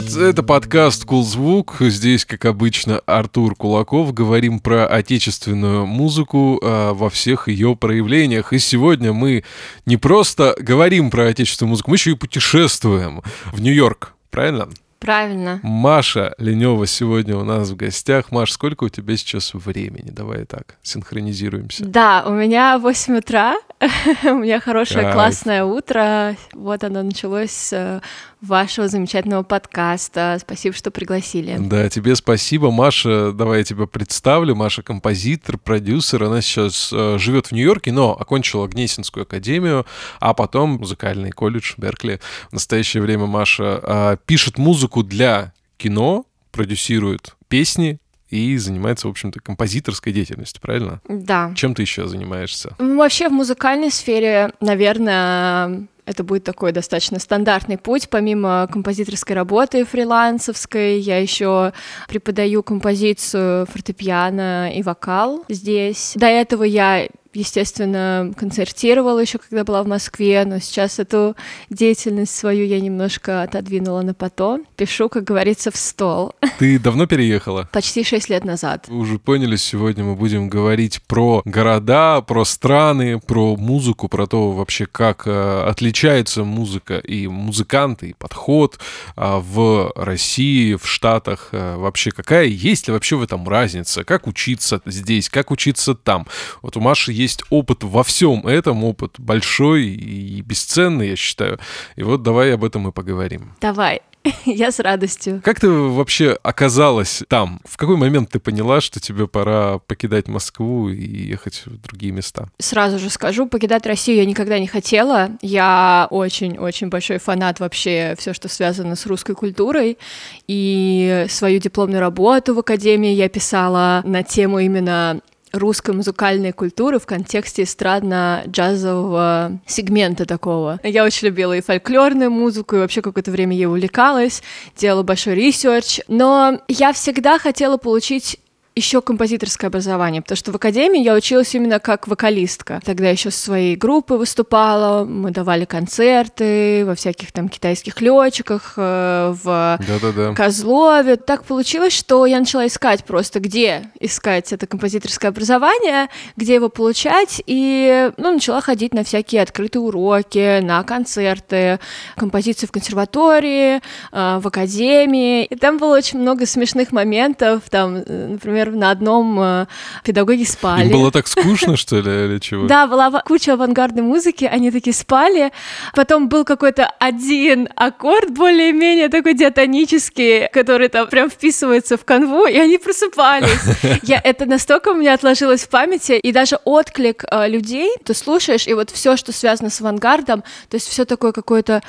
привет! Это подкаст «Кул Звук». Здесь, как обычно, Артур Кулаков. Говорим про отечественную музыку э, во всех ее проявлениях. И сегодня мы не просто говорим про отечественную музыку, мы еще и путешествуем в Нью-Йорк. Правильно? Правильно. Маша Ленева сегодня у нас в гостях. Маш, сколько у тебя сейчас времени? Давай так, синхронизируемся. Да, у меня 8 утра, у меня хорошее Кайф. классное утро. Вот оно началось с вашего замечательного подкаста. Спасибо, что пригласили. Да, тебе спасибо. Маша, давай я тебя представлю. Маша композитор, продюсер. Она сейчас э, живет в Нью-Йорке, но окончила Гнесинскую академию, а потом музыкальный колледж Беркли. В настоящее время Маша э, пишет музыку для кино, продюсирует песни и занимается, в общем-то, композиторской деятельностью, правильно? Да. Чем ты еще занимаешься? Ну, Вообще в музыкальной сфере, наверное, это будет такой достаточно стандартный путь. Помимо композиторской работы фрилансовской, я еще преподаю композицию фортепиано и вокал здесь. До этого я естественно, концертировала еще, когда была в Москве, но сейчас эту деятельность свою я немножко отодвинула на потом. Пишу, как говорится, в стол. Ты давно переехала? Почти шесть лет назад. Вы уже поняли, сегодня мы будем говорить про города, про страны, про музыку, про то вообще, как э, отличается музыка и музыканты, и подход э, в России, в Штатах. Э, вообще, какая есть ли вообще в этом разница? Как учиться здесь, как учиться там? Вот у Маши есть опыт во всем этом, опыт большой и бесценный, я считаю. И вот давай об этом и поговорим. Давай. Я с радостью. Как ты вообще оказалась там? В какой момент ты поняла, что тебе пора покидать Москву и ехать в другие места? Сразу же скажу, покидать Россию я никогда не хотела. Я очень-очень большой фанат вообще все, что связано с русской культурой. И свою дипломную работу в Академии я писала на тему именно русской музыкальной культуры в контексте эстрадно-джазового сегмента такого. Я очень любила и фольклорную музыку, и вообще какое-то время ей увлекалась, делала большой research, но я всегда хотела получить еще композиторское образование, потому что в академии я училась именно как вокалистка. Тогда еще со своей группой выступала, мы давали концерты во всяких там китайских летчиках, э, в Да-да-да. Козлове. Так получилось, что я начала искать просто, где искать это композиторское образование, где его получать, и ну, начала ходить на всякие открытые уроки, на концерты, композиции в консерватории, э, в академии. И там было очень много смешных моментов, там, э, например, на одном э, педагоги спали. Им было так скучно, что ли, или чего? Да, была куча авангардной музыки, они такие спали. Потом был какой-то один аккорд более-менее такой диатонический, который там прям вписывается в канву, и они просыпались. Я, это настолько у меня отложилось в памяти, и даже отклик э, людей, ты слушаешь, и вот все, что связано с авангардом, то есть все такое какое-то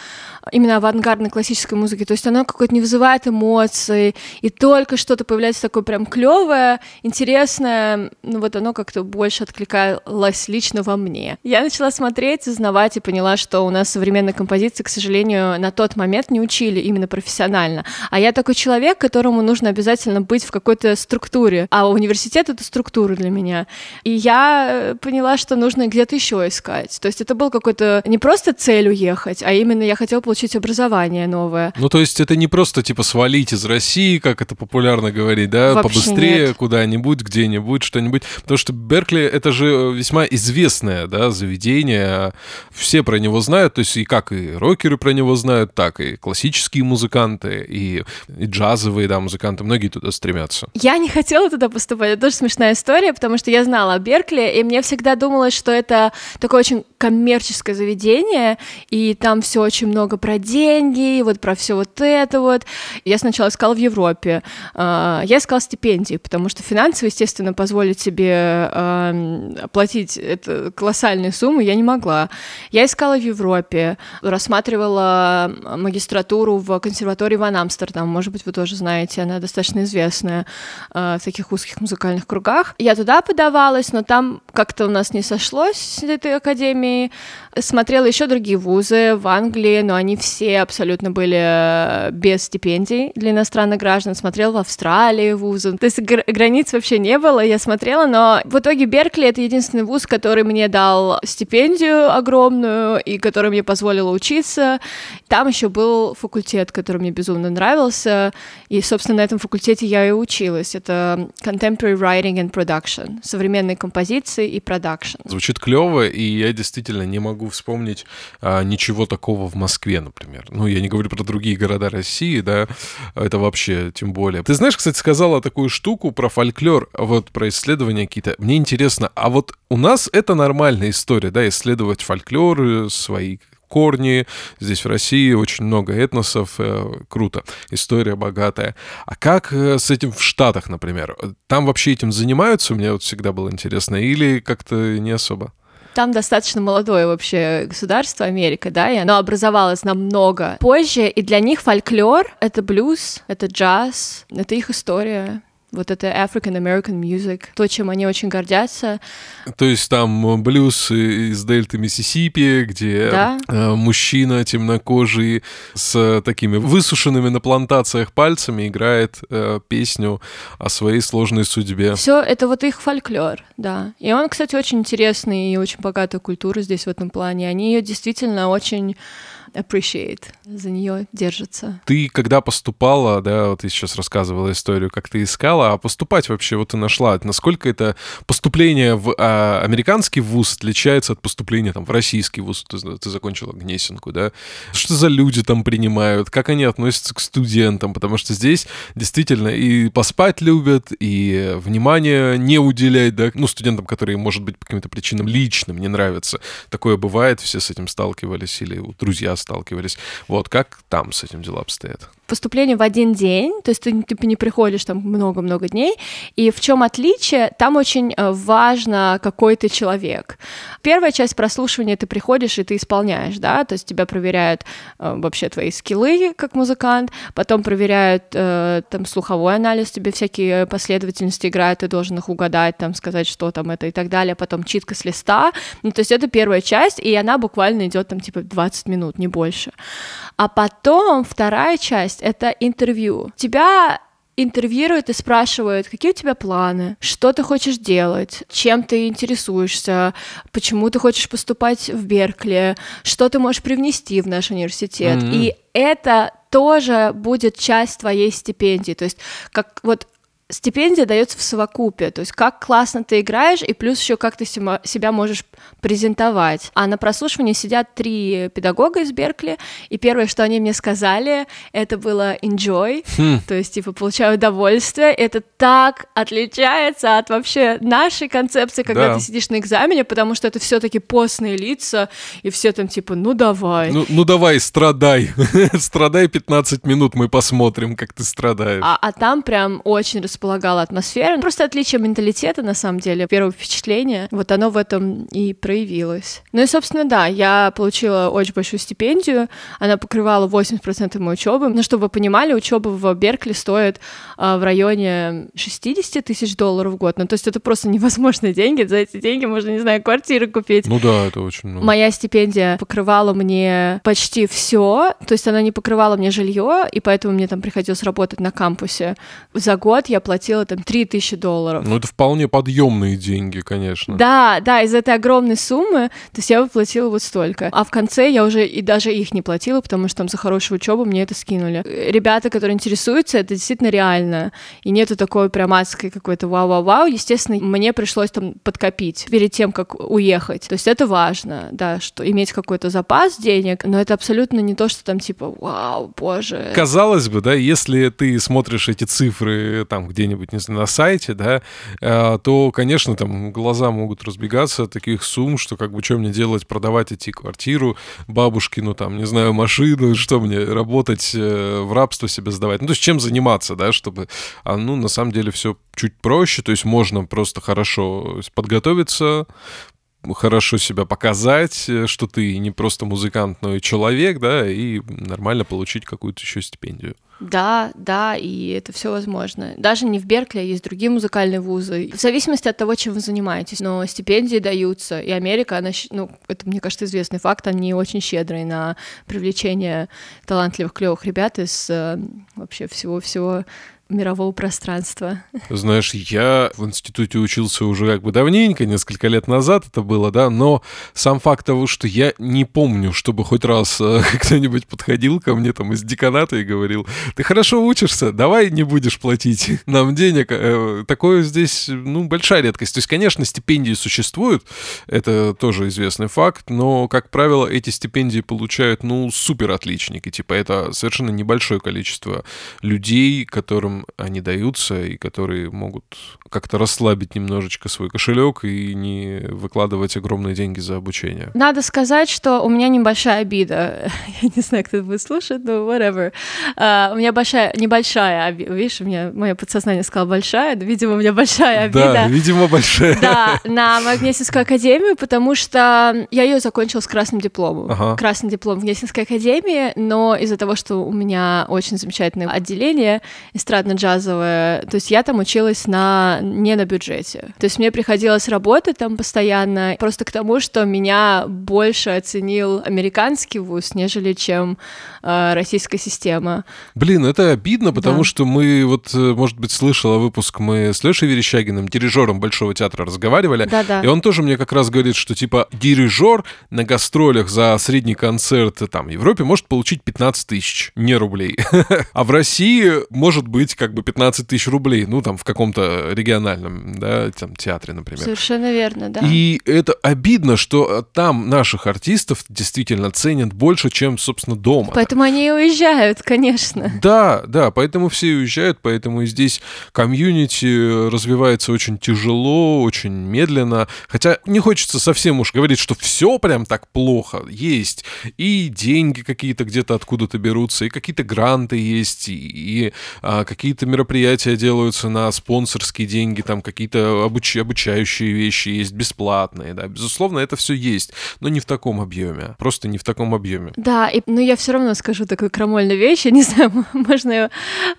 именно авангардной классической музыки, то есть оно какое-то не вызывает эмоций, и только что-то появляется такое прям клевое, интересное, ну вот оно как-то больше откликалось лично во мне. Я начала смотреть, узнавать и поняла, что у нас современной композиции, к сожалению, на тот момент не учили именно профессионально. А я такой человек, которому нужно обязательно быть в какой-то структуре, а университет — это структура для меня. И я поняла, что нужно где-то еще искать. То есть это был какой-то не просто цель уехать, а именно я хотела получить образование новое. Ну, то есть это не просто, типа, свалить из России, как это популярно говорить, да, Вообще побыстрее куда-нибудь, где-нибудь, что-нибудь. Потому что Беркли — это же весьма известное, да, заведение. Все про него знают, то есть и как и рокеры про него знают, так и классические музыканты, и, и джазовые, да, музыканты. Многие туда стремятся. Я не хотела туда поступать. Это тоже смешная история, потому что я знала о Беркли, и мне всегда думалось, что это такое очень коммерческое заведение, и там все очень много про деньги, и вот про все вот это вот. Я сначала искала в Европе. А, Я искала стипендии, потому что финансово, естественно, позволить себе ам, оплатить эту колоссальную сумму я не могла. Я искала в Европе, рассматривала магистратуру в консерватории Ван Амстердам, может быть, вы тоже знаете, она достаточно известная э, в таких узких музыкальных кругах. Я туда подавалась, но там как-то у нас не сошлось с этой академией. Смотрела еще другие вузы в Англии, но они все абсолютно были э, без стипендий для иностранных граждан. Смотрела в Австралии вузы. То есть границ вообще не было, я смотрела, но в итоге Беркли — это единственный вуз, который мне дал стипендию огромную и который мне позволил учиться. Там еще был факультет, который мне безумно нравился, и, собственно, на этом факультете я и училась. Это Contemporary Writing and Production, современные композиции и продакшн. Звучит клево, и я действительно не могу вспомнить а, ничего такого в Москве, например. Ну, я не говорю про другие города России, да, это вообще тем более. Ты знаешь, кстати, сказала такую штуку про фольклор, вот про исследования какие-то. Мне интересно, а вот у нас это нормальная история, да, исследовать фольклор, э, свои корни. Здесь в России очень много этносов, э, круто, история богатая. А как э, с этим в Штатах, например? Там вообще этим занимаются? Мне вот всегда было интересно. Или как-то не особо? Там достаточно молодое вообще государство Америка, да, и оно образовалось намного позже, и для них фольклор — это блюз, это джаз, это их история вот это African American music, то, чем они очень гордятся. То есть там блюз из дельты Миссисипи, где да? Э, мужчина темнокожий с такими высушенными на плантациях пальцами играет э, песню о своей сложной судьбе. Все это вот их фольклор, да. И он, кстати, очень интересный и очень богатая культура здесь в этом плане. Они ее действительно очень appreciate, за нее держится. Ты когда поступала, да, вот ты сейчас рассказывала историю, как ты искала, а поступать вообще вот ты нашла, насколько это поступление в а, американский вуз отличается от поступления там в российский вуз, ты, ты закончила Гнесинку, да? Что за люди там принимают, как они относятся к студентам, потому что здесь действительно и поспать любят, и внимание не уделять, да, ну, студентам, которые, может быть, по каким-то причинам личным не нравятся. Такое бывает, все с этим сталкивались, или друзья сталкивались. Вот как там с этим дела обстоят? Поступление в один день, то есть ты типа не приходишь там много-много дней. И в чем отличие? Там очень э, важно, какой ты человек. Первая часть прослушивания ты приходишь и ты исполняешь, да, то есть тебя проверяют э, вообще твои скиллы как музыкант, потом проверяют э, там слуховой анализ, тебе всякие последовательности играют, ты должен их угадать, там сказать, что там это и так далее, потом читка с листа. Ну, то есть это первая часть, и она буквально идет там типа 20 минут, не больше. А потом вторая часть — это интервью. Тебя интервьюируют и спрашивают, какие у тебя планы, что ты хочешь делать, чем ты интересуешься, почему ты хочешь поступать в Беркли, что ты можешь привнести в наш университет. Mm-hmm. И это тоже будет часть твоей стипендии. То есть, как вот стипендия дается в совокупе, то есть как классно ты играешь, и плюс еще как ты себя можешь презентовать. А на прослушивании сидят три педагога из Беркли, и первое, что они мне сказали, это было enjoy, хм. то есть типа получаю удовольствие. Это так отличается от вообще нашей концепции, когда да. ты сидишь на экзамене, потому что это все-таки постные лица, и все там типа, ну давай. Ну, ну давай, страдай, страдай 15 минут, мы посмотрим, как ты страдаешь. А, а там прям очень располагала атмосфера. Просто отличие менталитета, на самом деле, первое впечатление, вот оно в этом и проявилось. Ну и, собственно, да, я получила очень большую стипендию, она покрывала 80% моей учебы. Ну, чтобы вы понимали, учеба в Беркли стоит а, в районе 60 тысяч долларов в год. Ну, то есть это просто невозможные деньги. За эти деньги можно, не знаю, квартиры купить. Ну да, это очень много. Моя стипендия покрывала мне почти все, то есть она не покрывала мне жилье, и поэтому мне там приходилось работать на кампусе. За год я платила там 3000 долларов. Ну, это вполне подъемные деньги, конечно. Да, да, из этой огромной суммы, то есть я выплатила вот столько. А в конце я уже и даже их не платила, потому что там за хорошую учебу мне это скинули. Ребята, которые интересуются, это действительно реально. И нету такой прям адской какой-то вау-вау-вау. Естественно, мне пришлось там подкопить перед тем, как уехать. То есть это важно, да, что иметь какой-то запас денег, но это абсолютно не то, что там типа вау, боже. Казалось бы, да, если ты смотришь эти цифры там где где-нибудь, не знаю, на сайте, да, э, то, конечно, там глаза могут разбегаться от таких сумм, что как бы что мне делать, продавать эти квартиру бабушкину, там, не знаю, машину, что мне, работать э, в рабство себе сдавать. Ну, то есть чем заниматься, да, чтобы... А, ну, на самом деле все чуть проще, то есть можно просто хорошо подготовиться, хорошо себя показать, э, что ты не просто музыкант, но и человек, да, и нормально получить какую-то еще стипендию. Да, да, и это все возможно. Даже не в Беркли, а есть другие музыкальные вузы. В зависимости от того, чем вы занимаетесь. Но стипендии даются, и Америка, она, ну, это, мне кажется, известный факт, они очень щедрые на привлечение талантливых, клевых ребят из э, вообще всего-всего мирового пространства. Знаешь, я в институте учился уже как бы давненько, несколько лет назад это было, да, но сам факт того, что я не помню, чтобы хоть раз э, кто-нибудь подходил ко мне там из деканата и говорил, ты хорошо учишься, давай не будешь платить нам денег. Э, такое здесь, ну, большая редкость. То есть, конечно, стипендии существуют, это тоже известный факт, но, как правило, эти стипендии получают, ну, супер отличники. Типа, это совершенно небольшое количество людей, которым они даются и которые могут как-то расслабить немножечко свой кошелек и не выкладывать огромные деньги за обучение. Надо сказать, что у меня небольшая обида. Я не знаю, кто это будет слушать, но whatever. Uh, у меня большая, небольшая обида. Видишь, у меня мое подсознание сказало большая, но, видимо, у меня большая обида. Да, видимо, большая. Да, на мою Гнесинскую академию, потому что я ее закончила с красным дипломом. Ага. Красный диплом в Гнесинской академии, но из-за того, что у меня очень замечательное отделение эстрадно-джазовое, то есть я там училась на не на бюджете. То есть мне приходилось работать там постоянно, просто к тому, что меня больше оценил американский вуз, нежели чем э, российская система. Блин, это обидно, потому да. что мы, вот, э, может быть, слышала выпуск, мы с Лешей Верещагиным, дирижером Большого театра, разговаривали, Да-да. и он тоже мне как раз говорит, что, типа, дирижер на гастролях за средний концерт там в Европе может получить 15 тысяч, не рублей. а в России может быть как бы 15 тысяч рублей, ну, там, в каком-то региональном, да, там, театре, например. Совершенно верно, да. И это обидно, что там наших артистов действительно ценят больше, чем, собственно, дома. Поэтому они и уезжают, конечно. Да, да, поэтому все уезжают, поэтому и здесь комьюнити развивается очень тяжело, очень медленно. Хотя не хочется совсем уж говорить, что все прям так плохо. Есть и деньги какие-то где-то откуда-то берутся, и какие-то гранты есть, и, и а, какие-то мероприятия делаются на спонсорские деньги, там какие-то обуч... обучающие вещи есть, бесплатные, да. Безусловно, это все есть, но не в таком объеме. Просто не в таком объеме. Да, и, но я все равно скажу такую крамольную вещь, я не знаю, можно ее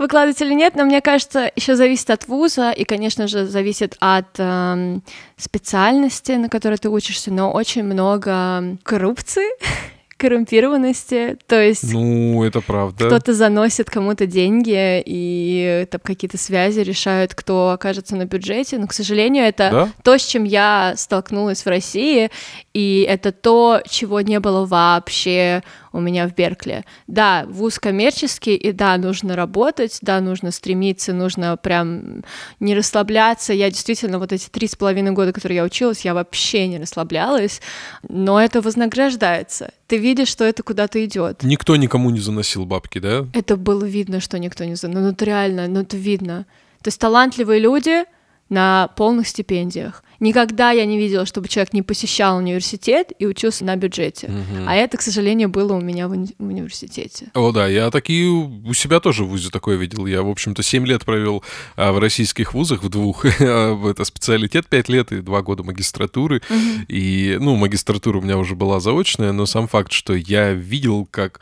выкладывать или нет, но мне кажется, еще зависит от вуза, и, конечно же, зависит от э, специальности, на которой ты учишься, но очень много коррупции коррумпированности, то есть... Ну, это правда. Кто-то заносит кому-то деньги, и там какие-то связи решают, кто окажется на бюджете, но, к сожалению, это да? то, с чем я столкнулась в России, и это то, чего не было вообще у меня в Беркли. Да, вуз коммерческий, и да, нужно работать, да, нужно стремиться, нужно прям не расслабляться. Я действительно вот эти три с половиной года, которые я училась, я вообще не расслаблялась, но это вознаграждается. Ты видишь, что это куда-то идет. Никто никому не заносил бабки, да? Это было видно, что никто не заносил. Ну, это реально, ну, это видно. То есть талантливые люди на полных стипендиях. Никогда я не видела, чтобы человек не посещал университет и учился на бюджете. Угу. А это, к сожалению, было у меня в, уни- в университете. О, да, я такие у себя тоже в ВУЗе такое видел. Я, в общем-то, 7 лет провел а, в российских вузах, в двух. это специалитет 5 лет и 2 года магистратуры. Угу. И, ну, магистратура у меня уже была заочная, но сам факт, что я видел, как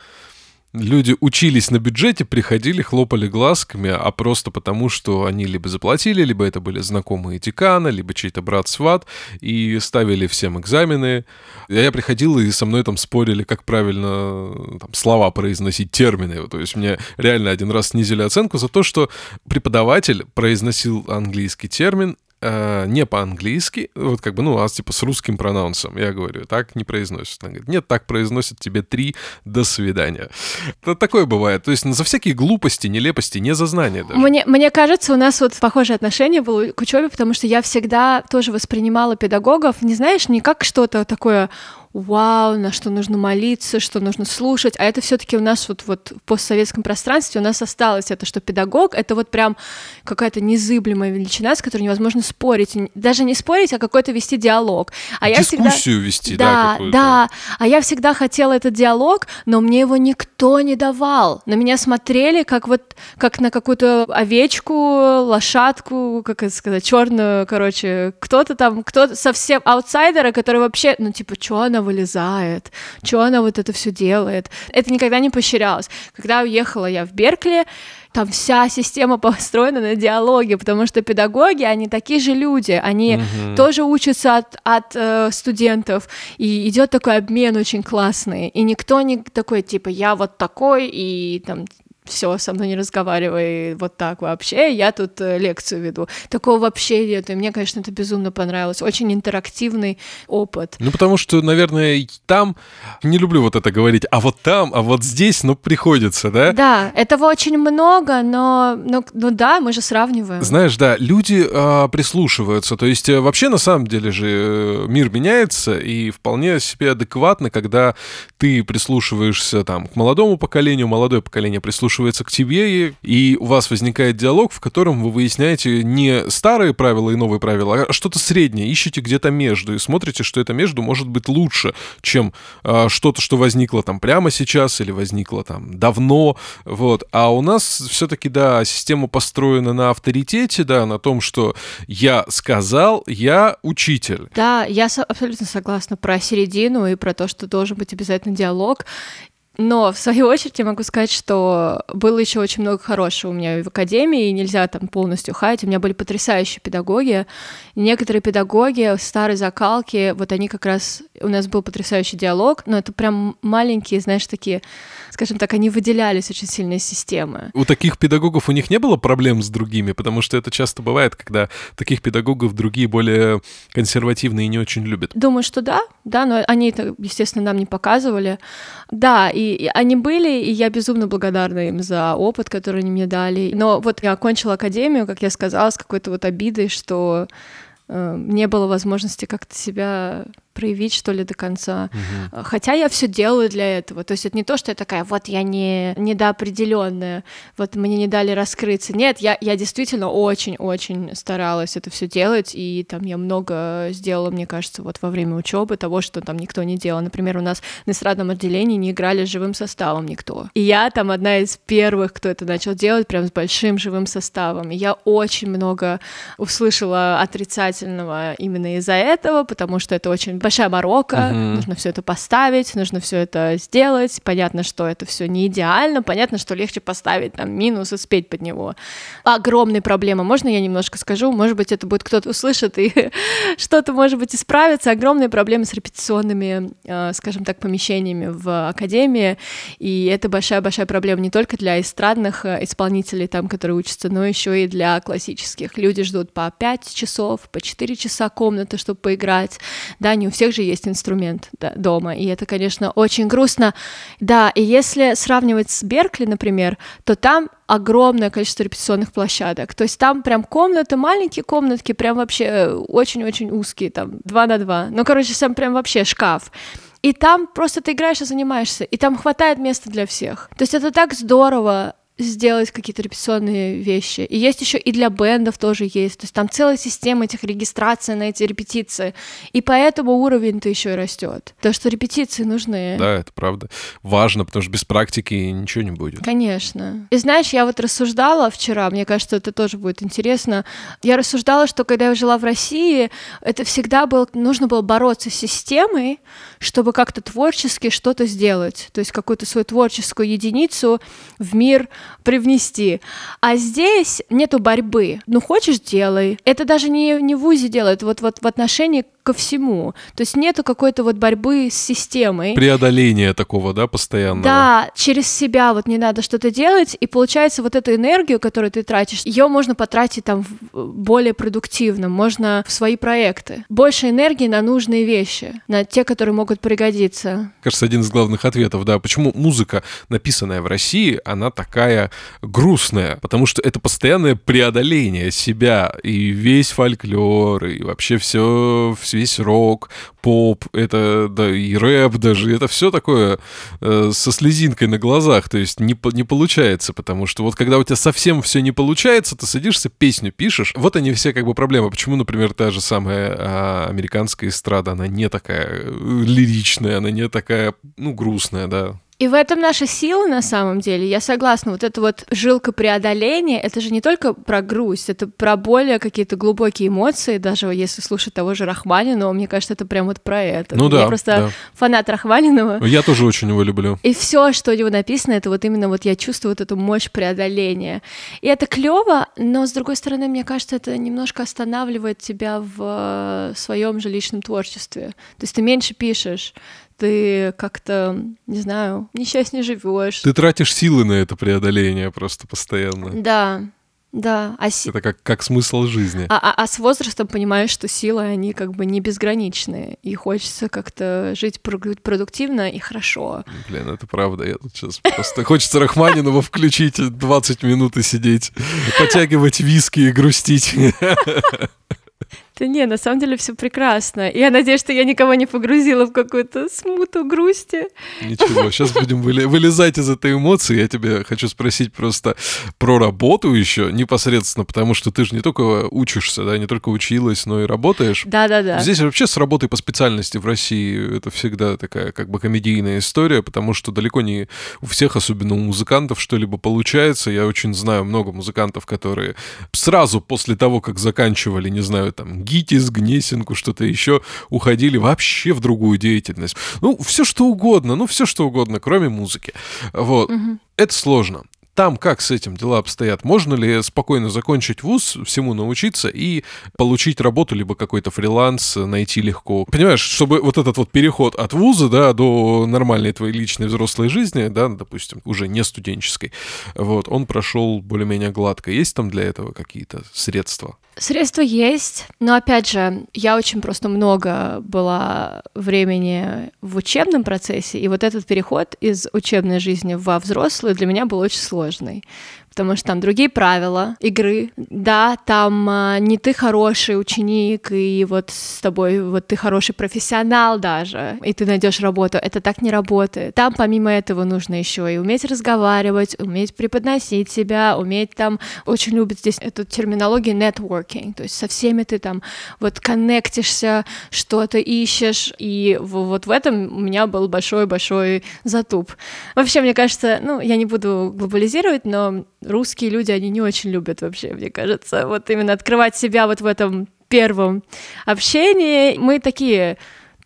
Люди учились на бюджете, приходили, хлопали глазками, а просто потому, что они либо заплатили, либо это были знакомые декана, либо чей-то брат-сват, и ставили всем экзамены. Я приходил, и со мной там спорили, как правильно там, слова произносить, термины. То есть мне реально один раз снизили оценку за то, что преподаватель произносил английский термин, э, не по-английски, вот как бы, ну, а типа с русским пронаунсом. Я говорю, так не произносят. Она говорит, нет, так произносят тебе три, до свидания. Это такое бывает. То есть за всякие глупости, нелепости, не за знания даже. Мне, мне кажется, у нас вот похожее отношение было к учебе, потому что я всегда тоже воспринимала педагогов, не знаешь, не как что-то такое вау, на что нужно молиться, что нужно слушать, а это все-таки у нас вот, вот в постсоветском пространстве у нас осталось это, что педагог — это вот прям какая-то незыблемая величина, с которой невозможно спорить, даже не спорить, а какой-то вести диалог. А Дискуссию я всегда... вести, да, да, да, а я всегда хотела этот диалог, но мне его никто не давал. На меня смотрели как вот, как на какую-то овечку, лошадку, как это сказать, черную, короче, кто-то там, кто-то совсем аутсайдера, который вообще, ну, типа, что она вылезает, что она вот это все делает. Это никогда не поощрялось. Когда уехала я в Беркли, там вся система построена на диалоге, потому что педагоги, они такие же люди, они угу. тоже учатся от, от э, студентов, и идет такой обмен очень классный, и никто не такой, типа, я вот такой, и там все, со мной не разговаривай вот так вообще, я тут э, лекцию веду. Такого вообще нет, и мне, конечно, это безумно понравилось. Очень интерактивный опыт. Ну, потому что, наверное, там, не люблю вот это говорить, а вот там, а вот здесь, ну, приходится, да? Да, этого очень много, но, ну, ну да, мы же сравниваем. Знаешь, да, люди э, прислушиваются, то есть э, вообще на самом деле же э, мир меняется, и вполне себе адекватно, когда ты прислушиваешься там к молодому поколению, молодое поколение прислушивается к тебе, и, и у вас возникает диалог, в котором вы выясняете не старые правила и новые правила, а что-то среднее, ищете где-то между, и смотрите, что это между может быть лучше, чем э, что-то, что возникло там прямо сейчас или возникло там давно, вот. А у нас все-таки, да, система построена на авторитете, да, на том, что я сказал, я учитель. Да, я абсолютно согласна про середину и про то, что должен быть обязательно диалог. Но, в свою очередь, я могу сказать, что было еще очень много хорошего у меня в академии, и нельзя там полностью хаять. У меня были потрясающие педагоги. некоторые педагоги старой закалки, вот они как раз... У нас был потрясающий диалог, но это прям маленькие, знаешь, такие скажем так, они выделялись очень сильно из системы. У таких педагогов у них не было проблем с другими, потому что это часто бывает, когда таких педагогов другие более консервативные не очень любят. Думаю, что да, да, но они это, естественно, нам не показывали. Да, и, и они были, и я безумно благодарна им за опыт, который они мне дали. Но вот я окончила академию, как я сказала, с какой-то вот обидой, что э, не было возможности как-то себя проявить, что ли, до конца. Угу. Хотя я все делаю для этого. То есть это не то, что я такая, вот я не недоопределенная, вот мне не дали раскрыться. Нет, я, я действительно очень-очень старалась это все делать, и там я много сделала, мне кажется, вот во время учебы того, что там никто не делал. Например, у нас на эстрадном отделении не играли живым составом никто. И я там одна из первых, кто это начал делать, прям с большим живым составом. И я очень много услышала отрицательного именно из-за этого, потому что это очень большая барокко, угу. нужно все это поставить, нужно все это сделать. Понятно, что это все не идеально, понятно, что легче поставить там минус и спеть под него. Огромная проблема. Можно я немножко скажу? Может быть, это будет кто-то услышит и что-то, может быть, исправится. Огромные проблемы с репетиционными, э, скажем так, помещениями в академии. И это большая-большая проблема не только для эстрадных э, исполнителей, там, которые учатся, но еще и для классических. Люди ждут по 5 часов, по 4 часа комнаты, чтобы поиграть. Да, не у всех же есть инструмент да, дома, и это, конечно, очень грустно. Да, и если сравнивать с Беркли, например, то там огромное количество репетиционных площадок. То есть там прям комнаты, маленькие комнатки, прям вообще э, очень-очень узкие, там, два на два. Ну, короче, сам прям вообще шкаф. И там просто ты играешь и занимаешься, и там хватает места для всех. То есть это так здорово, сделать какие-то репетиционные вещи. И есть еще и для бендов тоже есть. То есть там целая система этих регистраций на эти репетиции. И поэтому уровень-то еще и растет. То, что репетиции нужны. Да, это правда. Важно, потому что без практики ничего не будет. Конечно. И знаешь, я вот рассуждала вчера, мне кажется, это тоже будет интересно. Я рассуждала, что когда я жила в России, это всегда было, нужно было бороться с системой, чтобы как-то творчески что-то сделать. То есть какую-то свою творческую единицу в мир привнести. А здесь нету борьбы. Ну, хочешь, делай. Это даже не, не в ВУЗе делают, вот, вот в отношении ко всему. То есть нету какой-то вот борьбы с системой. Преодоления такого, да, постоянного. Да, через себя вот не надо что-то делать, и получается вот эту энергию, которую ты тратишь, ее можно потратить там более продуктивно, можно в свои проекты. Больше энергии на нужные вещи, на те, которые могут пригодиться. Кажется, один из главных ответов, да, почему музыка, написанная в России, она такая грустная, потому что это постоянное преодоление себя, и весь фольклор, и вообще все, все весь рок, поп, это да, и рэп даже, это все такое э, со слезинкой на глазах, то есть не, не получается, потому что вот когда у тебя совсем все не получается, ты садишься, песню пишешь, вот они все как бы проблемы. Почему, например, та же самая а, американская эстрада, она не такая э, лиричная, она не такая, ну, грустная, да. И в этом наша сила на самом деле. Я согласна, вот эта вот жилка преодоления, это же не только про грусть, это про более какие-то глубокие эмоции, даже если слушать того же Рахманинова, мне кажется, это прям вот про это. Ну да, Я просто да. фанат Рахманинова. Я тоже очень его люблю. И все, что у него написано, это вот именно вот я чувствую вот эту мощь преодоления. И это клево, но с другой стороны, мне кажется, это немножко останавливает тебя в своем же личном творчестве. То есть ты меньше пишешь, ты как-то, не знаю, несчастнее живешь. Ты тратишь силы на это преодоление просто постоянно. Да, да, а, си... Это как, как смысл жизни. а, а, а с возрастом понимаешь, что силы, они как бы не безграничные, и хочется как-то жить продуктивно и хорошо. Блин, это правда. Я тут сейчас просто... Хочется Рахманинова включить 20 минут и сидеть, потягивать виски и грустить. Да не, на самом деле все прекрасно. И я надеюсь, что я никого не погрузила в какую-то смуту грусти. Ничего, сейчас будем вылезать из этой эмоции. Я тебе хочу спросить просто про работу еще непосредственно, потому что ты же не только учишься, да, не только училась, но и работаешь. Да-да-да. Здесь вообще с работой по специальности в России это всегда такая как бы комедийная история, потому что далеко не у всех, особенно у музыкантов, что-либо получается. Я очень знаю много музыкантов, которые сразу после того, как заканчивали, не знаю, там, ГИТИС, Гнесинку, что-то еще, уходили вообще в другую деятельность. Ну, все что угодно, ну, все что угодно, кроме музыки. Вот. Это сложно. Там как с этим дела обстоят? Можно ли спокойно закончить вуз, всему научиться и получить работу, либо какой-то фриланс найти легко? Понимаешь, чтобы вот этот вот переход от вуза, да, до нормальной твоей личной взрослой жизни, да, допустим, уже не студенческой, вот, он прошел более-менее гладко. Есть там для этого какие-то средства? Средства есть, но опять же, я очень просто много была времени в учебном процессе, и вот этот переход из учебной жизни во взрослую для меня был очень сложный потому что там другие правила игры. Да, там а, не ты хороший ученик, и вот с тобой вот ты хороший профессионал даже, и ты найдешь работу. Это так не работает. Там помимо этого нужно еще и уметь разговаривать, уметь преподносить себя, уметь там очень любят здесь эту терминологию networking, то есть со всеми ты там вот коннектишься, что-то ищешь, и вот в этом у меня был большой-большой затуп. Вообще, мне кажется, ну, я не буду глобализировать, но русские люди, они не очень любят вообще, мне кажется, вот именно открывать себя вот в этом первом общении. Мы такие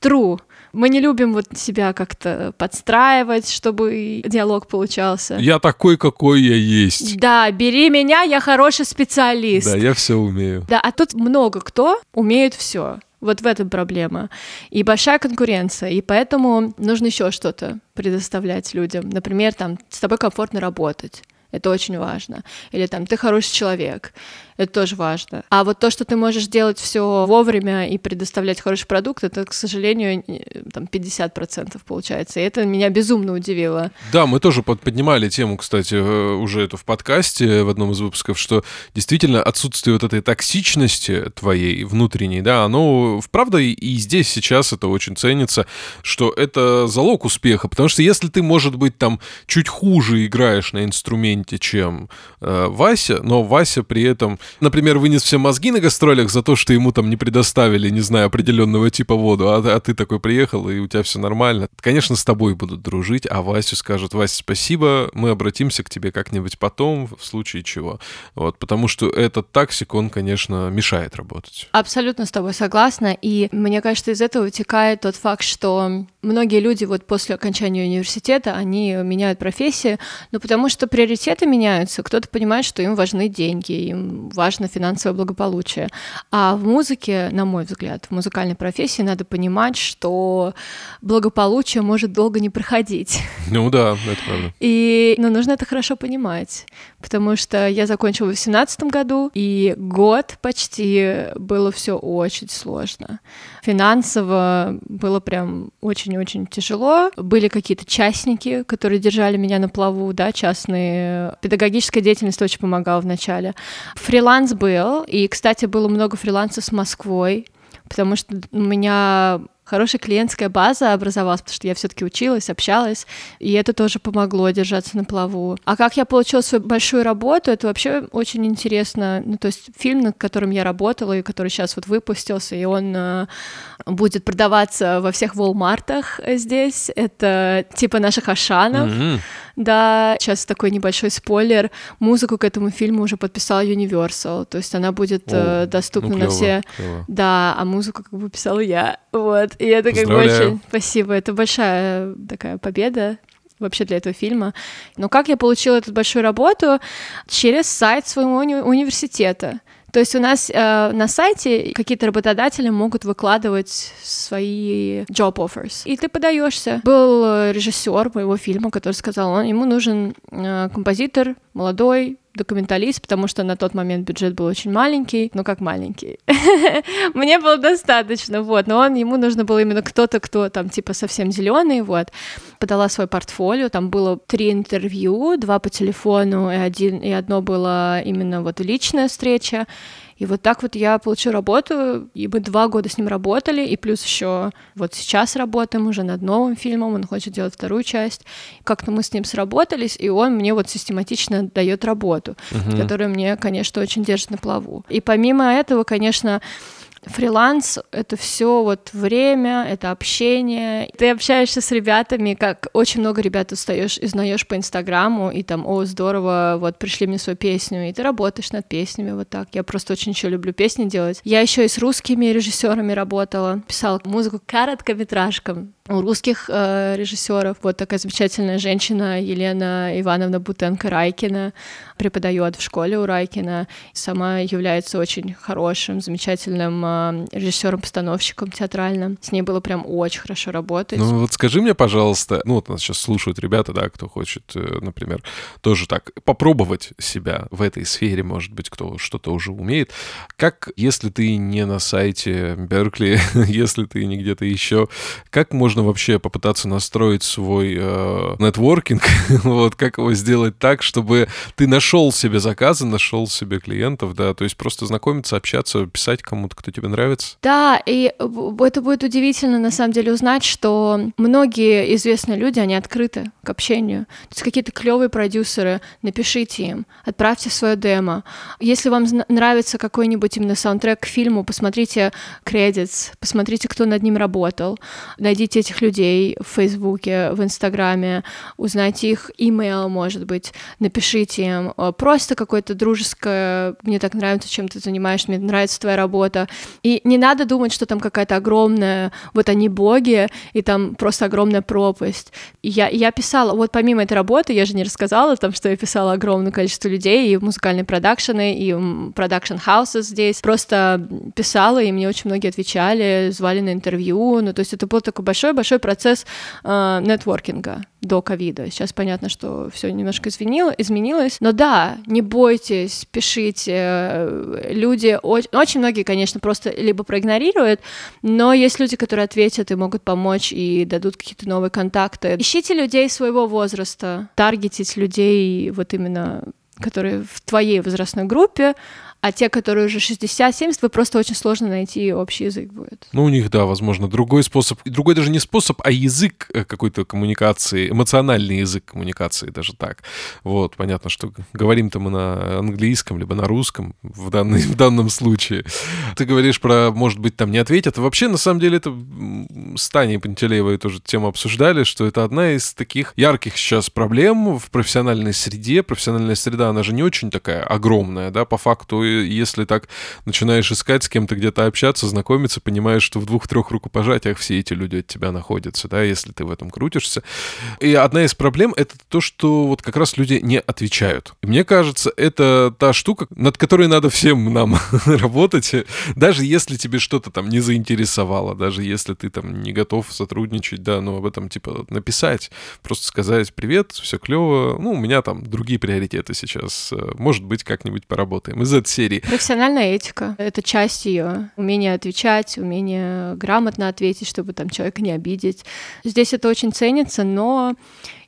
true, мы не любим вот себя как-то подстраивать, чтобы диалог получался. Я такой, какой я есть. Да, бери меня, я хороший специалист. Да, я все умею. Да, а тут много кто умеет все. Вот в этом проблема. И большая конкуренция, и поэтому нужно еще что-то предоставлять людям. Например, там, с тобой комфортно работать. Это очень важно. Или там, ты хороший человек. Это тоже важно. А вот то, что ты можешь делать все вовремя и предоставлять хороший продукт, это, к сожалению, не- там 50% получается. И это меня безумно удивило. Да, мы тоже под- поднимали тему, кстати, э, уже это в подкасте в одном из выпусков, что действительно отсутствие вот этой токсичности твоей внутренней, да, оно, вправду, и- и здесь сейчас это очень ценится, что это залог успеха, потому что если ты, может быть, там чуть хуже играешь на инструменте, чем э, Вася, но Вася при этом, например, вынес все мозги на гастролях за то, что ему там не предоставили, не знаю, определенного типа воду, а, а ты такой приехал, и у тебя все нормально. Конечно, с тобой будут дружить, а Васю скажут, Вася, спасибо, мы обратимся к тебе как-нибудь потом, в случае чего. Вот, потому что этот таксик, он, конечно, мешает работать. Абсолютно с тобой согласна. И мне кажется, из этого вытекает тот факт, что многие люди вот после окончания университета, они меняют профессии, но потому что приоритеты меняются. Кто-то понимает, что им важны деньги, им важно финансовое благополучие. А в музыке, на мой взгляд, в музыкальной профессии надо понимать, что благополучие может долго не проходить. Ну да, это правда. И ну, нужно это хорошо понимать, потому что я закончила в 2018 году, и год почти было все очень сложно. Финансово было прям очень-очень тяжело. Были какие-то частники, которые держали меня на плаву, да, частные. Педагогическая деятельность очень помогала вначале. Фриланс был, и, кстати, было много фриланса с Москвой, потому что у меня хорошая клиентская база образовалась, потому что я все-таки училась, общалась, и это тоже помогло держаться на плаву. А как я получила свою большую работу, это вообще очень интересно. Ну, то есть фильм, над которым я работала, и который сейчас вот выпустился, и он э, будет продаваться во всех Волмартах здесь. Это типа наших Ашанов. Мгм. Да, сейчас такой небольшой спойлер. Музыку к этому фильму уже подписала Universal, то есть она будет э, О, доступна ну, на клёво, все. клёво. Да, а музыку как бы писала я. Вот. И это как бы очень... Спасибо. Это большая такая победа. вообще для этого фильма. Но как я получила эту большую работу? Через сайт своего уни- университета. То есть у нас э, на сайте какие-то работодатели могут выкладывать свои job offers, и ты подаешься. Был э, режиссер моего фильма, который сказал, он ему нужен э, композитор молодой, документалист, потому что на тот момент бюджет был очень маленький, ну как маленький. Мне было достаточно, вот, но он, ему нужно было именно кто-то, кто там типа совсем зеленый, вот. Подала свой портфолио, там было три интервью, два по телефону и один, и одно было именно вот личная встреча, и вот так вот я получила работу, и мы два года с ним работали, и плюс еще вот сейчас работаем уже над новым фильмом, он хочет делать вторую часть. Как-то мы с ним сработались, и он мне вот систематично дает работу, uh-huh. которая мне, конечно, очень держит на плаву. И помимо этого, конечно, фриланс — это все вот время, это общение. Ты общаешься с ребятами, как очень много ребят устаешь, изнаешь по Инстаграму, и там, о, здорово, вот пришли мне свою песню, и ты работаешь над песнями вот так. Я просто очень еще люблю песни делать. Я еще и с русскими режиссерами работала, писала музыку короткометражкам у русских э, режиссеров. Вот такая замечательная женщина Елена Ивановна Бутенко-Райкина преподает в школе у Райкина. Сама является очень хорошим, замечательным э, режиссером-постановщиком театральным. С ней было прям очень хорошо работать. Ну вот скажи мне, пожалуйста, ну вот нас сейчас слушают ребята, да, кто хочет, э, например, тоже так попробовать себя в этой сфере, может быть, кто что-то уже умеет. Как, если ты не на сайте Беркли, если ты не где-то еще, как можно вообще попытаться настроить свой э, вот как его сделать так, чтобы ты нашел себе заказы, нашел себе клиентов, да, то есть просто знакомиться, общаться, писать кому-то, кто тебе нравится. Да, и это будет удивительно на самом деле узнать, что многие известные люди, они открыты к общению. То есть какие-то клевые продюсеры, напишите им, отправьте свое демо. Если вам нравится какой-нибудь именно саундтрек к фильму, посмотрите кредитс, посмотрите, кто над ним работал, найдите этих людей в Фейсбуке, в Инстаграме, узнайте их имейл, может быть, напишите им э, просто какое-то дружеское, мне так нравится, чем ты занимаешься, мне нравится твоя работа. И не надо думать, что там какая-то огромная, вот они боги, и там просто огромная пропасть. Я, я писала, вот помимо этой работы, я же не рассказала там, что я писала огромное количество людей и музыкальные продакшены, и production house ы здесь. Просто писала, и мне очень многие отвечали, звали на интервью, ну, то есть это был такой большой большой процесс э, нетворкинга до ковида. Сейчас понятно, что все немножко изменило, изменилось. Но да, не бойтесь, пишите. Люди, очень, очень многие, конечно, просто либо проигнорируют, но есть люди, которые ответят и могут помочь и дадут какие-то новые контакты. Ищите людей своего возраста, таргетить людей вот именно которые в твоей возрастной группе, а те, которые уже 60-70, вы просто очень сложно найти общий язык будет. Ну, у них, да, возможно, другой способ, другой даже не способ, а язык э, какой-то коммуникации, эмоциональный язык коммуникации, даже так. Вот, понятно, что говорим-то мы на английском, либо на русском в, данный, в данном случае. Ты говоришь про, может быть, там не ответят. Вообще, на самом деле, это с Таней Пантелеевой тоже тему обсуждали, что это одна из таких ярких сейчас проблем в профессиональной среде. Профессиональная среда, она же не очень такая огромная, да, по факту если так начинаешь искать с кем-то где-то общаться, знакомиться, понимаешь, что в двух-трех рукопожатиях все эти люди от тебя находятся, да, если ты в этом крутишься. И одна из проблем — это то, что вот как раз люди не отвечают. И мне кажется, это та штука, над которой надо всем нам работать, даже если тебе что-то там не заинтересовало, даже если ты там не готов сотрудничать, да, но об этом типа написать, просто сказать «Привет, все клево, ну, у меня там другие приоритеты сейчас, может быть, как-нибудь поработаем». Из этой серии. Профессиональная этика — это часть ее. Умение отвечать, умение грамотно ответить, чтобы там человека не обидеть. Здесь это очень ценится, но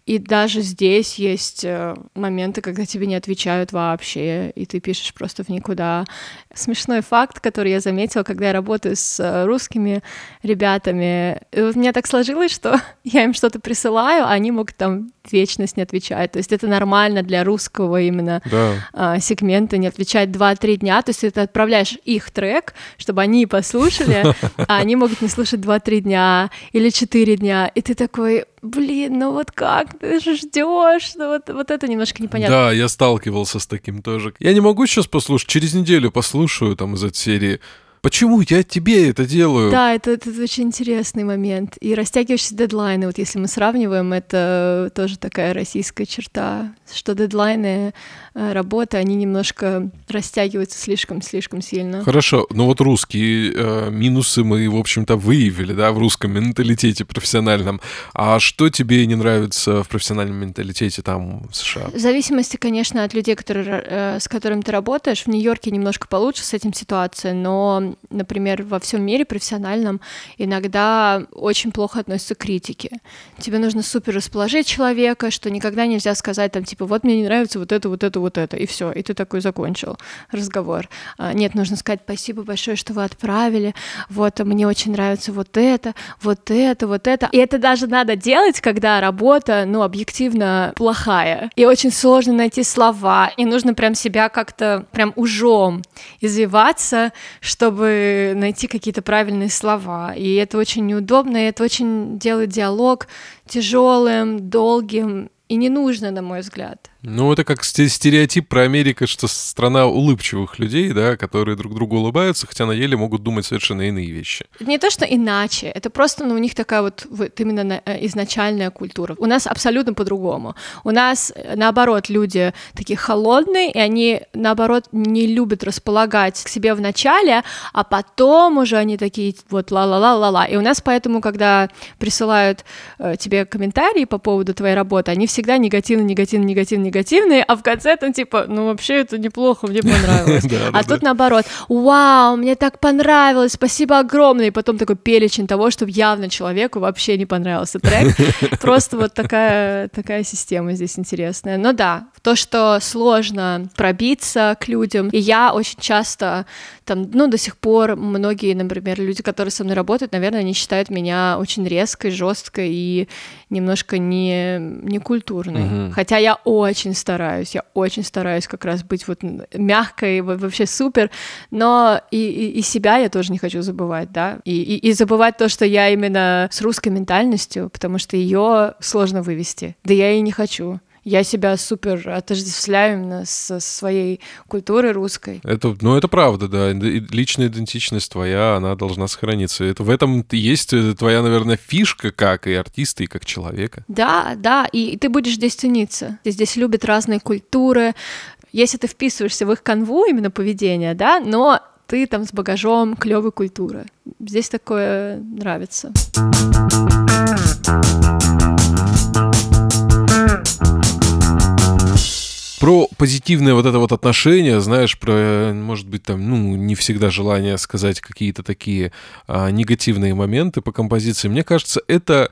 и даже здесь есть э, моменты, когда тебе не отвечают вообще, и ты пишешь просто в никуда. Смешной факт, который я заметила, когда я работаю с э, русскими ребятами. И вот у меня так сложилось, что я им что-то присылаю, а они могут там вечность не отвечать. То есть это нормально для русского именно да. а, сегмента не отвечать 2-3 дня. То есть ты отправляешь их трек, чтобы они послушали, а они могут не слушать 2-3 дня или 4 дня. И ты такой, блин, ну вот как ты же ждешь? Ну вот, вот это немножко непонятно. Да, я сталкивался с таким тоже. Я не могу сейчас послушать, через неделю послушаю там из этой серии Почему я тебе это делаю? Да, это, это очень интересный момент. И растягивающиеся дедлайны, вот если мы сравниваем, это тоже такая российская черта, что дедлайны работы, они немножко растягиваются слишком-слишком сильно. Хорошо, но вот русские э, минусы мы, в общем-то, выявили, да, в русском менталитете профессиональном. А что тебе не нравится в профессиональном менталитете там в США? В зависимости, конечно, от людей, которые, э, с которыми ты работаешь. В Нью-Йорке немножко получше с этим ситуация, но, например, во всем мире профессиональном иногда очень плохо относятся к критике. Тебе нужно супер расположить человека, что никогда нельзя сказать там типа вот мне не нравится вот это, вот это, вот это, и все, и ты такой закончил разговор. А, нет, нужно сказать спасибо большое, что вы отправили, вот мне очень нравится вот это, вот это, вот это. И это даже надо делать, когда работа, ну, объективно плохая. И очень сложно найти слова, и нужно прям себя как-то прям ужом извиваться, чтобы найти какие-то правильные слова. И это очень неудобно, и это очень делает диалог тяжелым, долгим и не нужно, на мой взгляд. Ну, это как стереотип про Америку, что страна улыбчивых людей, да, которые друг другу улыбаются, хотя на деле могут думать совершенно иные вещи. Не то, что иначе, это просто, ну, у них такая вот, вот именно э, изначальная культура. У нас абсолютно по-другому. У нас, э, наоборот, люди такие холодные, и они, наоборот, не любят располагать к себе в начале, а потом уже они такие вот ла-ла-ла-ла-ла. И у нас поэтому, когда присылают э, тебе комментарии по поводу твоей работы, они всегда негативно, негативно, негативно, негативные, а в конце там типа, ну вообще это неплохо, мне понравилось. А тут наоборот, вау, мне так понравилось, спасибо огромное, и потом такой перечень того, что явно человеку вообще не понравился трек. Просто вот такая, такая система здесь интересная. Но да, то, что сложно пробиться к людям, и я очень часто там, ну, до сих пор многие, например, люди, которые со мной работают, наверное, они считают меня очень резкой, жесткой и немножко не, не культурной. Uh-huh. Хотя я очень стараюсь, я очень стараюсь как раз быть вот мягкой, вообще супер, но и, и, и себя я тоже не хочу забывать, да, и, и, и забывать то, что я именно с русской ментальностью, потому что ее сложно вывести, да я и не хочу я себя супер отождествляю именно со своей культурой русской. Это, ну, это правда, да. Личная идентичность твоя, она должна сохраниться. Это в этом есть э, твоя, наверное, фишка как и артиста, и как человека. Да, да, и ты будешь здесь цениться. Здесь любят разные культуры. Если ты вписываешься в их канву именно поведения, да, но ты там с багажом клевой культуры. Здесь такое нравится. Про позитивное вот это вот отношение, знаешь, про, может быть, там, ну, не всегда желание сказать какие-то такие а, негативные моменты по композиции. Мне кажется, это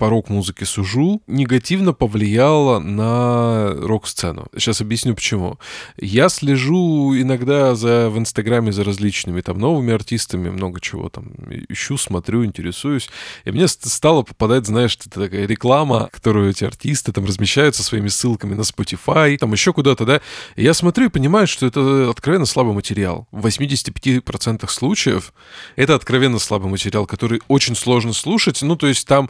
по рок-музыке сужу, негативно повлияло на рок-сцену. Сейчас объясню почему. Я слежу иногда за, в Инстаграме за различными там новыми артистами, много чего там ищу, смотрю, интересуюсь. И мне стало попадать, знаешь, такая реклама, которую эти артисты там размещают со своими ссылками на Spotify, там еще куда-то, да. И я смотрю и понимаю, что это откровенно слабый материал. В 85% случаев это откровенно слабый материал, который очень сложно слушать. Ну, то есть там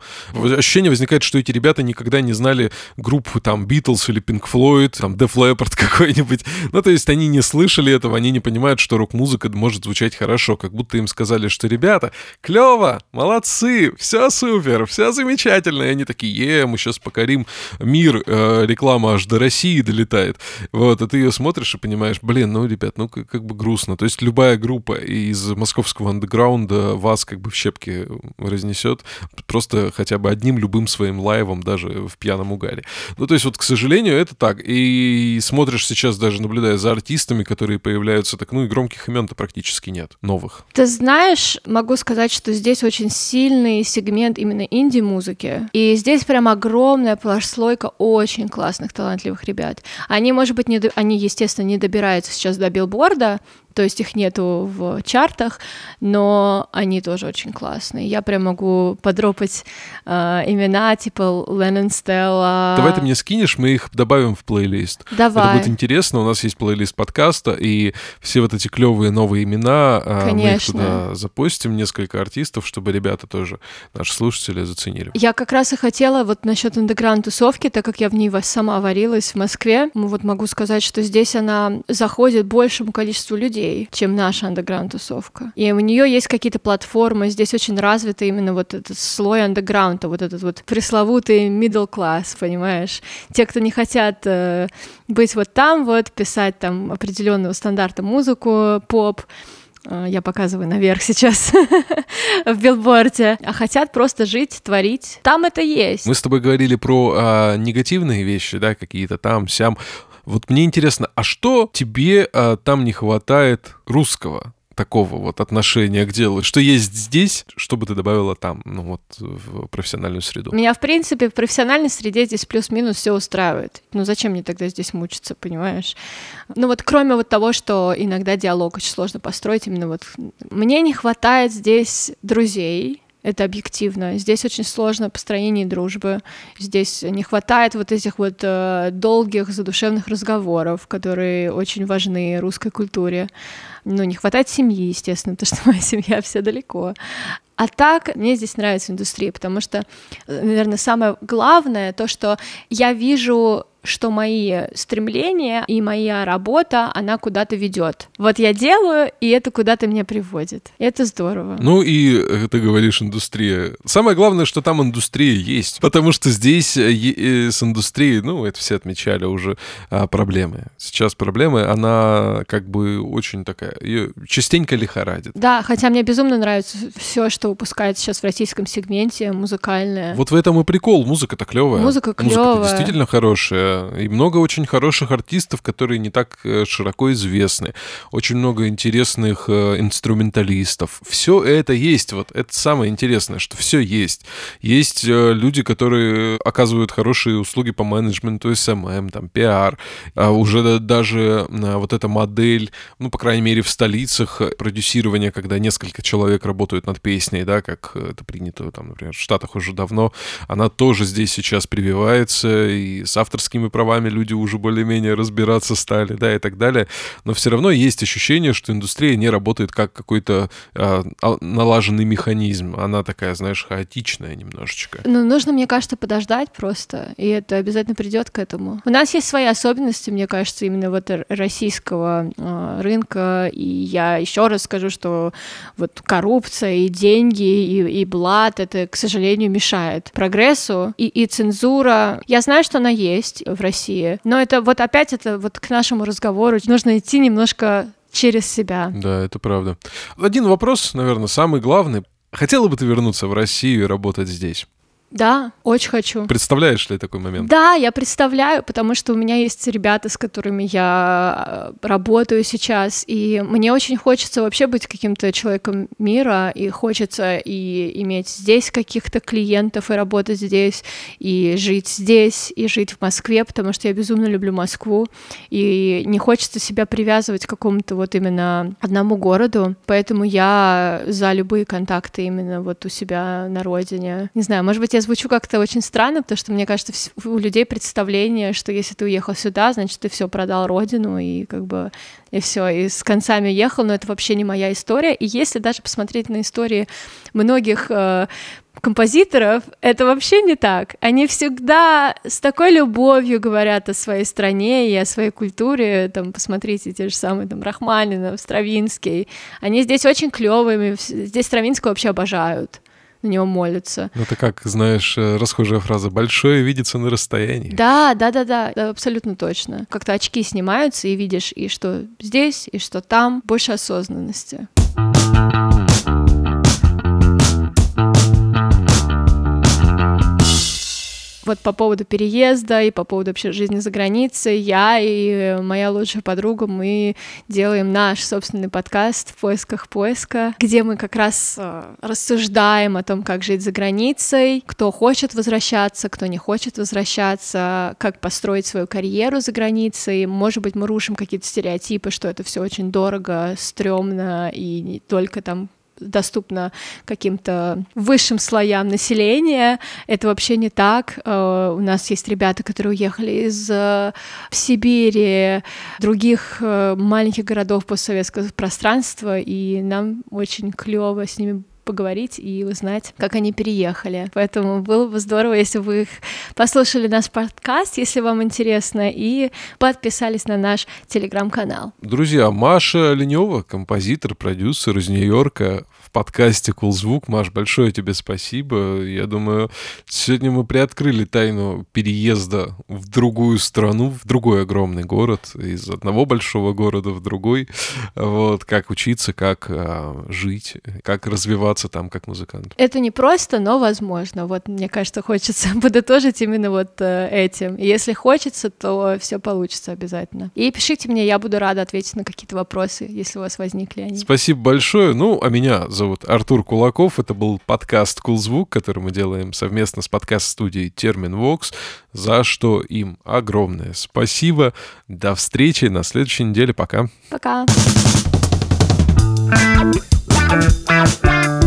ощущение возникает, что эти ребята никогда не знали группу там Beatles или Pink Floyd, там Def Leppard какой-нибудь. Ну, то есть они не слышали этого, они не понимают, что рок-музыка может звучать хорошо, как будто им сказали, что ребята, клево, молодцы, все супер, все замечательно. И они такие, е, мы сейчас покорим мир, э, реклама аж до России долетает. Вот, и ты ее смотришь и понимаешь, блин, ну, ребят, ну, как, как бы грустно. То есть любая группа из московского андеграунда вас как бы в щепки разнесет, просто хотя бы одни одним любым своим лайвом даже в пьяном угаре. Ну, то есть вот, к сожалению, это так. И смотришь сейчас даже, наблюдая за артистами, которые появляются, так, ну, и громких имен-то практически нет, новых. Ты знаешь, могу сказать, что здесь очень сильный сегмент именно инди-музыки. И здесь прям огромная плашслойка очень классных, талантливых ребят. Они, может быть, не, они, естественно, не добираются сейчас до билборда, то есть их нету в чартах, но они тоже очень классные. Я прям могу подропать э, имена типа Леннон Стелла. Давай ты мне скинешь, мы их добавим в плейлист. Давай. Это будет интересно, у нас есть плейлист подкаста, и все вот эти клевые новые имена э, мы их туда запустим, несколько артистов, чтобы ребята тоже, наши слушатели, заценили. Я как раз и хотела вот насчет андеграунд-тусовки, так как я в ней сама варилась в Москве, вот могу сказать, что здесь она заходит большему количеству людей, людей, чем наша андеграунд-тусовка. И у нее есть какие-то платформы, здесь очень развиты именно вот этот слой андеграунда, вот этот вот пресловутый middle class, понимаешь? Те, кто не хотят э, быть вот там вот, писать там определенного стандарта музыку, поп, э, я показываю наверх сейчас в билборде, а хотят просто жить, творить. Там это есть. Мы с тобой говорили про а, негативные вещи, да, какие-то там, сям. Вот мне интересно, а что тебе а, там не хватает русского? такого вот отношения к делу, что есть здесь, что бы ты добавила там, ну вот в профессиональную среду? Меня, в принципе, в профессиональной среде здесь плюс-минус все устраивает. Ну зачем мне тогда здесь мучиться, понимаешь? Ну вот кроме вот того, что иногда диалог очень сложно построить, именно вот мне не хватает здесь друзей, это объективно. Здесь очень сложно построение дружбы. Здесь не хватает вот этих вот э, долгих задушевных разговоров, которые очень важны русской культуре. Ну, не хватает семьи, естественно, потому что моя семья вся далеко. А так мне здесь нравится индустрия, потому что, э, наверное, самое главное то, что я вижу что мои стремления и моя работа, она куда-то ведет. Вот я делаю, и это куда-то меня приводит. Это здорово. Ну и э, ты говоришь индустрия. Самое главное, что там индустрия есть, потому что здесь э, э, с индустрией, ну, это все отмечали уже, а, проблемы. Сейчас проблемы, она как бы очень такая, ее частенько лихорадит. Да, хотя мне безумно нравится все, что выпускается сейчас в российском сегменте, музыкальное. Вот в этом и прикол, музыка-то клевая. Музыка клевая. Музыка действительно хорошая и много очень хороших артистов, которые не так э, широко известны, очень много интересных э, инструменталистов. Все это есть, вот это самое интересное, что все есть. Есть э, люди, которые оказывают хорошие услуги по менеджменту, СММ, там, пиар, а уже даже вот эта модель, ну, по крайней мере, в столицах продюсирования, когда несколько человек работают над песней, да, как это принято, там, например, в Штатах уже давно, она тоже здесь сейчас прививается, и с авторским авторскими правами люди уже более-менее разбираться стали, да, и так далее. Но все равно есть ощущение, что индустрия не работает как какой-то а, налаженный механизм. Она такая, знаешь, хаотичная немножечко. Ну, нужно, мне кажется, подождать просто, и это обязательно придет к этому. У нас есть свои особенности, мне кажется, именно вот российского э, рынка, и я еще раз скажу, что вот коррупция и деньги и, и блат, это, к сожалению, мешает прогрессу, и, и цензура. Я знаю, что она есть, в России. Но это вот опять это вот к нашему разговору нужно идти немножко через себя. Да, это правда. Один вопрос, наверное, самый главный. Хотела бы ты вернуться в Россию и работать здесь? Да, очень хочу. Представляешь ли такой момент? Да, я представляю, потому что у меня есть ребята, с которыми я э, работаю сейчас, и мне очень хочется вообще быть каким-то человеком мира, и хочется и иметь здесь каких-то клиентов, и работать здесь, и жить здесь, и жить в Москве, потому что я безумно люблю Москву, и не хочется себя привязывать к какому-то вот именно одному городу, поэтому я за любые контакты именно вот у себя на родине. Не знаю, может быть, я я звучу как-то очень странно, потому что мне кажется, у людей представление, что если ты уехал сюда, значит, ты все продал родину и как бы и все, и с концами ехал, но это вообще не моя история. И если даже посмотреть на истории многих э, композиторов, это вообще не так. Они всегда с такой любовью говорят о своей стране и о своей культуре. Там, посмотрите, те же самые там Рахманинов, Стравинский. Они здесь очень клевыми. Здесь Стравинского вообще обожают на него молятся. Ну, это как, знаешь, э, расхожая фраза «большое видится на расстоянии». Да, да, да, да, абсолютно точно. Как-то очки снимаются, и видишь и что здесь, и что там. Больше осознанности. Вот по поводу переезда и по поводу вообще жизни за границей, я и моя лучшая подруга, мы делаем наш собственный подкаст в поисках поиска, где мы как раз э, рассуждаем о том, как жить за границей, кто хочет возвращаться, кто не хочет возвращаться, как построить свою карьеру за границей. Может быть, мы рушим какие-то стереотипы, что это все очень дорого, стрёмно и не только там доступно каким-то высшим слоям населения. Это вообще не так. Э, у нас есть ребята, которые уехали из э, Сибири, других э, маленьких городов постсоветского пространства, и нам очень клево с ними поговорить и узнать, как они переехали. Поэтому было бы здорово, если вы послушали наш подкаст, если вам интересно, и подписались на наш телеграм-канал. Друзья, Маша Ленева, композитор, продюсер из Нью-Йорка, в подкасте Cool Звук. Маш, большое тебе спасибо. Я думаю, сегодня мы приоткрыли тайну переезда в другую страну, в другой огромный город, из одного большого города в другой. Вот, как учиться, как а, жить, как развиваться реализоваться там как музыкант? Это не просто, но возможно. Вот, мне кажется, хочется подытожить именно вот э, этим. И если хочется, то все получится обязательно. И пишите мне, я буду рада ответить на какие-то вопросы, если у вас возникли они. Спасибо большое. Ну, а меня зовут Артур Кулаков. Это был подкаст «Кулзвук», который мы делаем совместно с подкаст-студией «Термин Вокс», за что им огромное спасибо. До встречи на следующей неделе. Пока. Пока. Thank you.